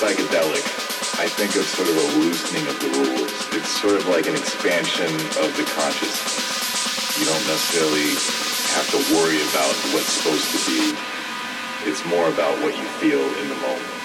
psychedelic, I think of sort of a loosening of the rules. It's sort of like an expansion of the consciousness. You don't necessarily have to worry about what's supposed to be. It's more about what you feel in the moment.